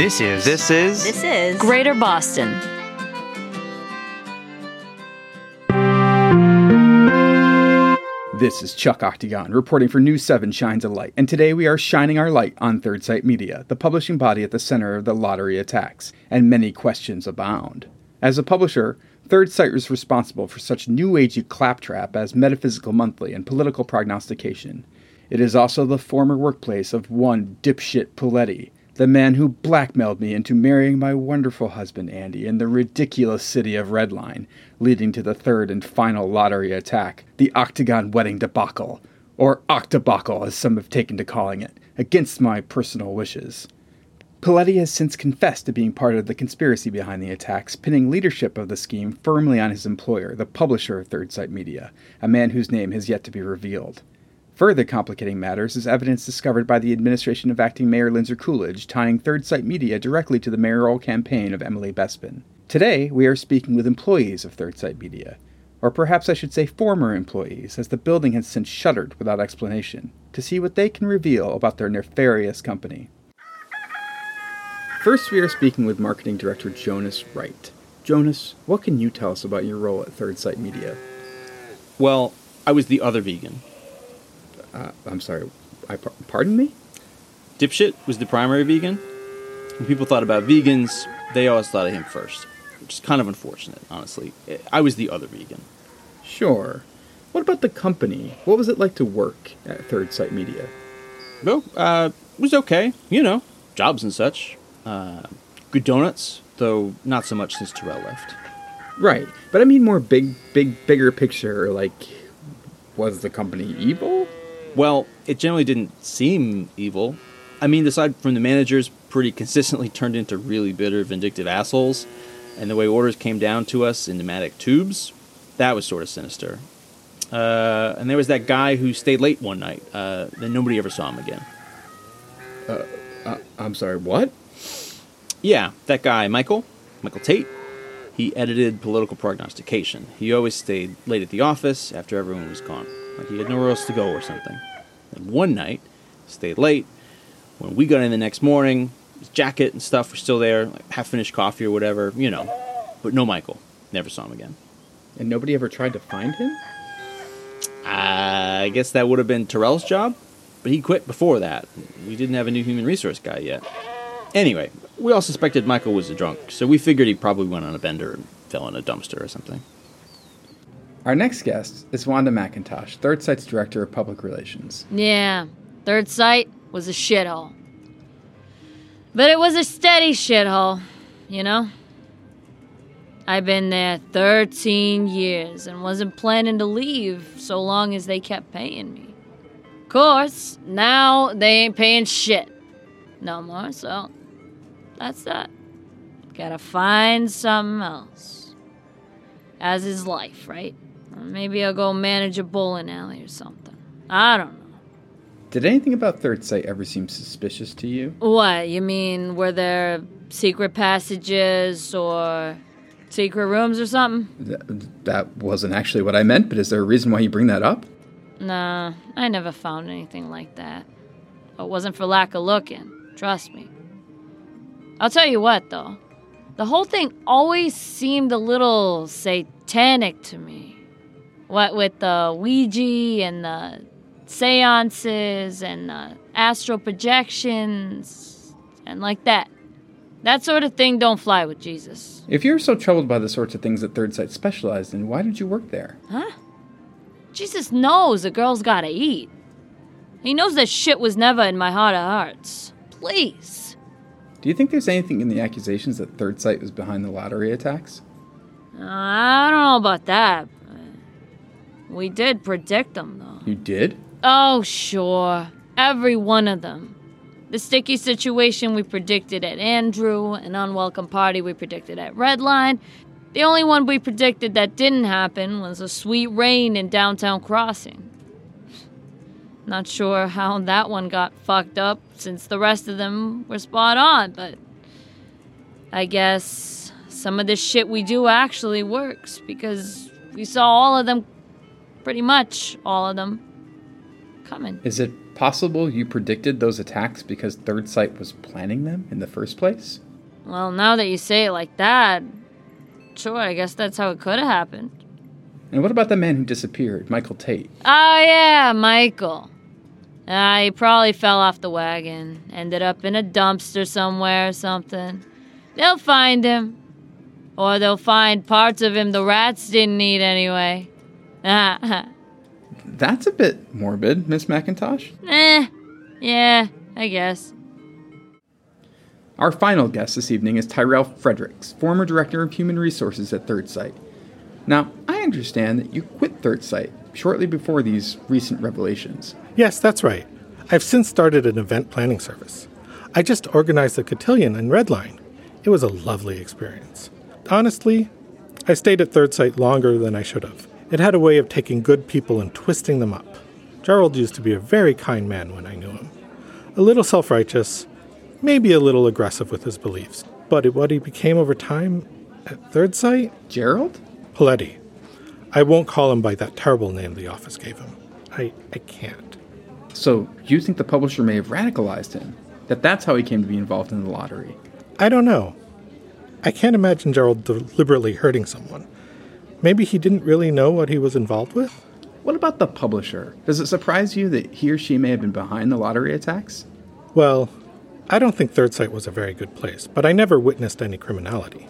This is This is This is Greater Boston. This is Chuck Octagon reporting for News 7 Shines a Light, and today we are shining our light on Third Sight Media, the publishing body at the center of the lottery attacks, and many questions abound. As a publisher, Third Sight is responsible for such new agey claptrap as Metaphysical Monthly and Political Prognostication. It is also the former workplace of one dipshit Paletti, the man who blackmailed me into marrying my wonderful husband Andy in the ridiculous city of Redline, leading to the third and final lottery attack, the Octagon Wedding debacle, or Octabacle as some have taken to calling it, against my personal wishes. Paletti has since confessed to being part of the conspiracy behind the attacks, pinning leadership of the scheme firmly on his employer, the publisher of Third Sight Media, a man whose name has yet to be revealed. Further complicating matters is evidence discovered by the administration of acting Mayor Lindsay Coolidge tying Third Sight Media directly to the mayoral campaign of Emily Bespin. Today, we are speaking with employees of Third Sight Media, or perhaps I should say former employees, as the building has since shuttered without explanation, to see what they can reveal about their nefarious company. First, we are speaking with marketing director Jonas Wright. Jonas, what can you tell us about your role at Third Sight Media? well, I was the other vegan. Uh, I'm sorry, I par- pardon me? Dipshit was the primary vegan. When people thought about vegans, they always thought of him first, which is kind of unfortunate, honestly. I was the other vegan. Sure. What about the company? What was it like to work at Third Sight Media? Well, uh, it was okay, you know, jobs and such. Uh, good donuts, though not so much since Tyrell left. Right, but I mean more big, big, bigger picture. Like, was the company evil? Well, it generally didn't seem evil. I mean, aside from the managers pretty consistently turned into really bitter, vindictive assholes, and the way orders came down to us in pneumatic tubes, that was sort of sinister. Uh, and there was that guy who stayed late one night. Uh, then nobody ever saw him again. Uh, I'm sorry, what? Yeah, that guy, Michael, Michael Tate. He edited political prognostication. He always stayed late at the office after everyone was gone, like he had nowhere else to go or something. And one night, stayed late. When we got in the next morning, his jacket and stuff were still there, like half finished coffee or whatever, you know. But no Michael. Never saw him again. And nobody ever tried to find him? I guess that would have been Tyrell's job, but he quit before that. We didn't have a new human resource guy yet. Anyway, we all suspected Michael was a drunk, so we figured he probably went on a bender and fell in a dumpster or something. Our next guest is Wanda McIntosh, Third Sight's Director of Public Relations. Yeah, Third Sight was a shithole. But it was a steady shithole, you know? I've been there 13 years and wasn't planning to leave so long as they kept paying me. Of course, now they ain't paying shit no more, so that's that. Gotta find something else. As is life, right? Maybe I'll go manage a bowling alley or something. I don't know. Did anything about Third Sight ever seem suspicious to you? What, you mean were there secret passages or secret rooms or something? Th- that wasn't actually what I meant, but is there a reason why you bring that up? Nah, I never found anything like that. It wasn't for lack of looking, trust me. I'll tell you what, though. The whole thing always seemed a little satanic to me. What with the Ouija and the seances and the astral projections and like that. That sort of thing don't fly with Jesus. If you're so troubled by the sorts of things that Third Sight specialized in, why did you work there? Huh? Jesus knows a girl's gotta eat. He knows that shit was never in my heart of hearts. Please. Do you think there's anything in the accusations that Third Sight was behind the lottery attacks? Uh, I don't know about that. We did predict them, though. You did? Oh, sure. Every one of them. The sticky situation we predicted at Andrew, an unwelcome party we predicted at Redline. The only one we predicted that didn't happen was a sweet rain in downtown Crossing. Not sure how that one got fucked up since the rest of them were spot on, but I guess some of this shit we do actually works because we saw all of them, pretty much all of them, coming. Is it possible you predicted those attacks because Third Sight was planning them in the first place? Well, now that you say it like that, sure, I guess that's how it could have happened. And what about the man who disappeared, Michael Tate? Oh, yeah, Michael. Ah, he probably fell off the wagon, ended up in a dumpster somewhere or something. They'll find him. Or they'll find parts of him the rats didn't eat anyway. That's a bit morbid, Miss McIntosh. eh, yeah, I guess. Our final guest this evening is Tyrell Fredericks, former Director of Human Resources at Third Sight. Now, I understand that you quit Third Sight shortly before these recent revelations. Yes, that's right. I've since started an event planning service. I just organized the cotillion in Redline. It was a lovely experience. Honestly, I stayed at Third Sight longer than I should have. It had a way of taking good people and twisting them up. Gerald used to be a very kind man when I knew him. A little self righteous, maybe a little aggressive with his beliefs. But what he became over time at Third Sight? Gerald? Paletti. I won't call him by that terrible name the office gave him. I, I can't. So, you think the publisher may have radicalized him? That that's how he came to be involved in the lottery? I don't know. I can't imagine Gerald deliberately hurting someone. Maybe he didn't really know what he was involved with? What about the publisher? Does it surprise you that he or she may have been behind the lottery attacks? Well, I don't think Third Sight was a very good place, but I never witnessed any criminality.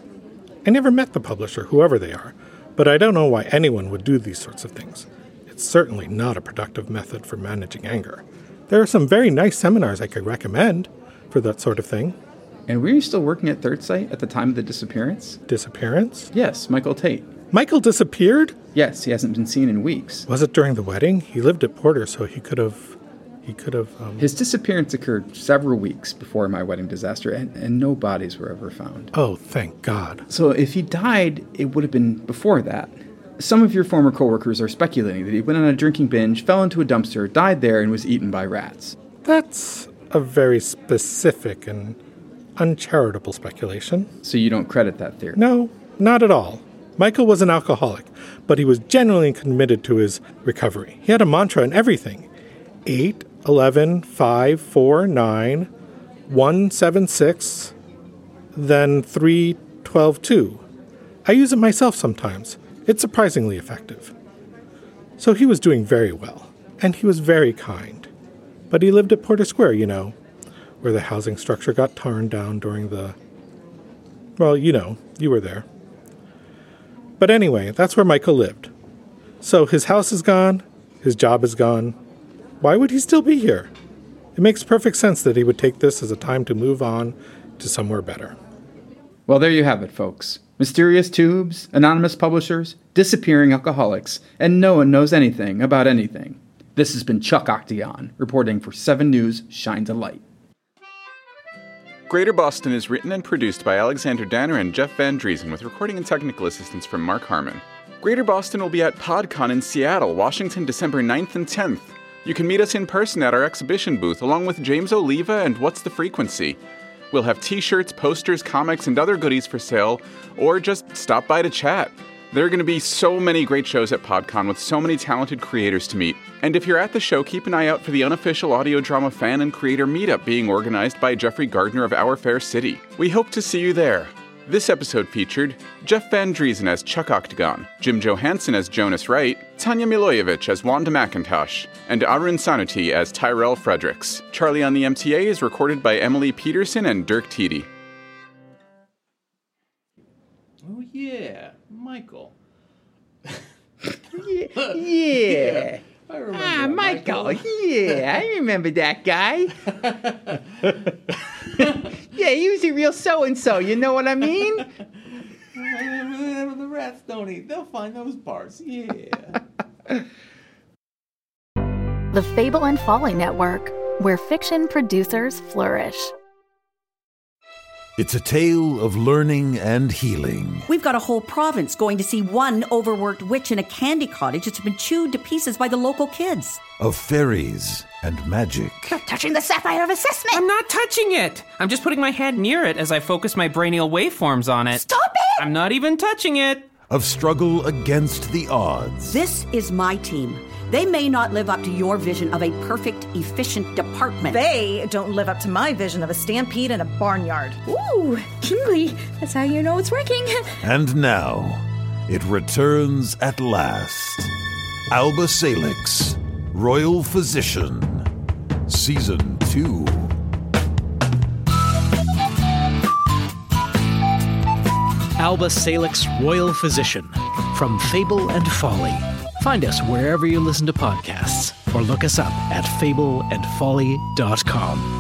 I never met the publisher, whoever they are, but I don't know why anyone would do these sorts of things. It's certainly not a productive method for managing anger. There are some very nice seminars I could recommend for that sort of thing. And were you still working at Third Sight at the time of the disappearance? Disappearance? Yes, Michael Tate. Michael disappeared? Yes, he hasn't been seen in weeks. Was it during the wedding? He lived at Porter, so he could have. He could have. Um... His disappearance occurred several weeks before my wedding disaster, and, and no bodies were ever found. Oh, thank God. So if he died, it would have been before that. Some of your former coworkers are speculating that he went on a drinking binge, fell into a dumpster, died there, and was eaten by rats. That's a very specific and uncharitable speculation. So you don't credit that theory? No, not at all. Michael was an alcoholic, but he was genuinely committed to his recovery. He had a mantra and everything 8, 11, 5, 4, 9, 1, 7, 6, then 3, 12, 2. I use it myself sometimes. It's surprisingly effective. So he was doing very well, and he was very kind. But he lived at Porter Square, you know, where the housing structure got torn down during the. Well, you know, you were there. But anyway, that's where Michael lived. So his house is gone, his job is gone. Why would he still be here? It makes perfect sense that he would take this as a time to move on to somewhere better. Well, there you have it, folks. Mysterious tubes, anonymous publishers, disappearing alcoholics, and no one knows anything about anything. This has been Chuck Octagon, reporting for 7 News Shines a Light. Greater Boston is written and produced by Alexander Danner and Jeff Van Dreason with recording and technical assistance from Marck Harmon. Greater Boston will be at PodCon in Seattle, Washington, December 9th and 10th. You can meet us in person at our exhibition booth along with James Oliva and What's the Frequency. We'll have t shirts, posters, comics, and other goodies for sale, or just stop by to chat. There are going to be so many great shows at PodCon with so many talented creators to meet. And if you're at the show, keep an eye out for the unofficial audio drama fan and creator meetup being organized by Jeffrey Gardner of Our Fair City. We hope to see you there. This episode featured Jeff Van Dreason as Chuck Octagon, Jim Johanson as Jonas Wright, Tanja Milojevic as Wanda McIntosh, and Arun Sanuti as Tyrell Fredericks. Charlie on the MTA is recorded by Emily Peterson and Dirk Tiede. Oh yeah, Michael. yeah. yeah. I remember Ah, that, Michael. Yeah, I remember that guy. yeah, he was a real so and so. You know what I mean? the rats don't eat. They'll find those parts. Yeah. the Fable and Folly Network, where fiction producers flourish. It's a tale of learning and healing. We've got a whole province going to see one overworked witch in a candy cottage that's been chewed to pieces by the local kids. Of fairies and magic. You're touching the sapphire of assessment. I'm not touching it. I'm just putting my hand near it as I focus my brainial waveforms on it. Stop it! I'm not even touching it. Of struggle against the odds. This is my team. They may not live up to your vision of a perfect, efficient department. They don't live up to my vision of a stampede in a barnyard. Ooh, tingly. That's how you know it's working. And now, it returns at last. Alba Salix, Royal Physician, Season 2. Alba Salix Royal Physician from Fable and Folly. Find us wherever you listen to podcasts or look us up at fableandfolly.com.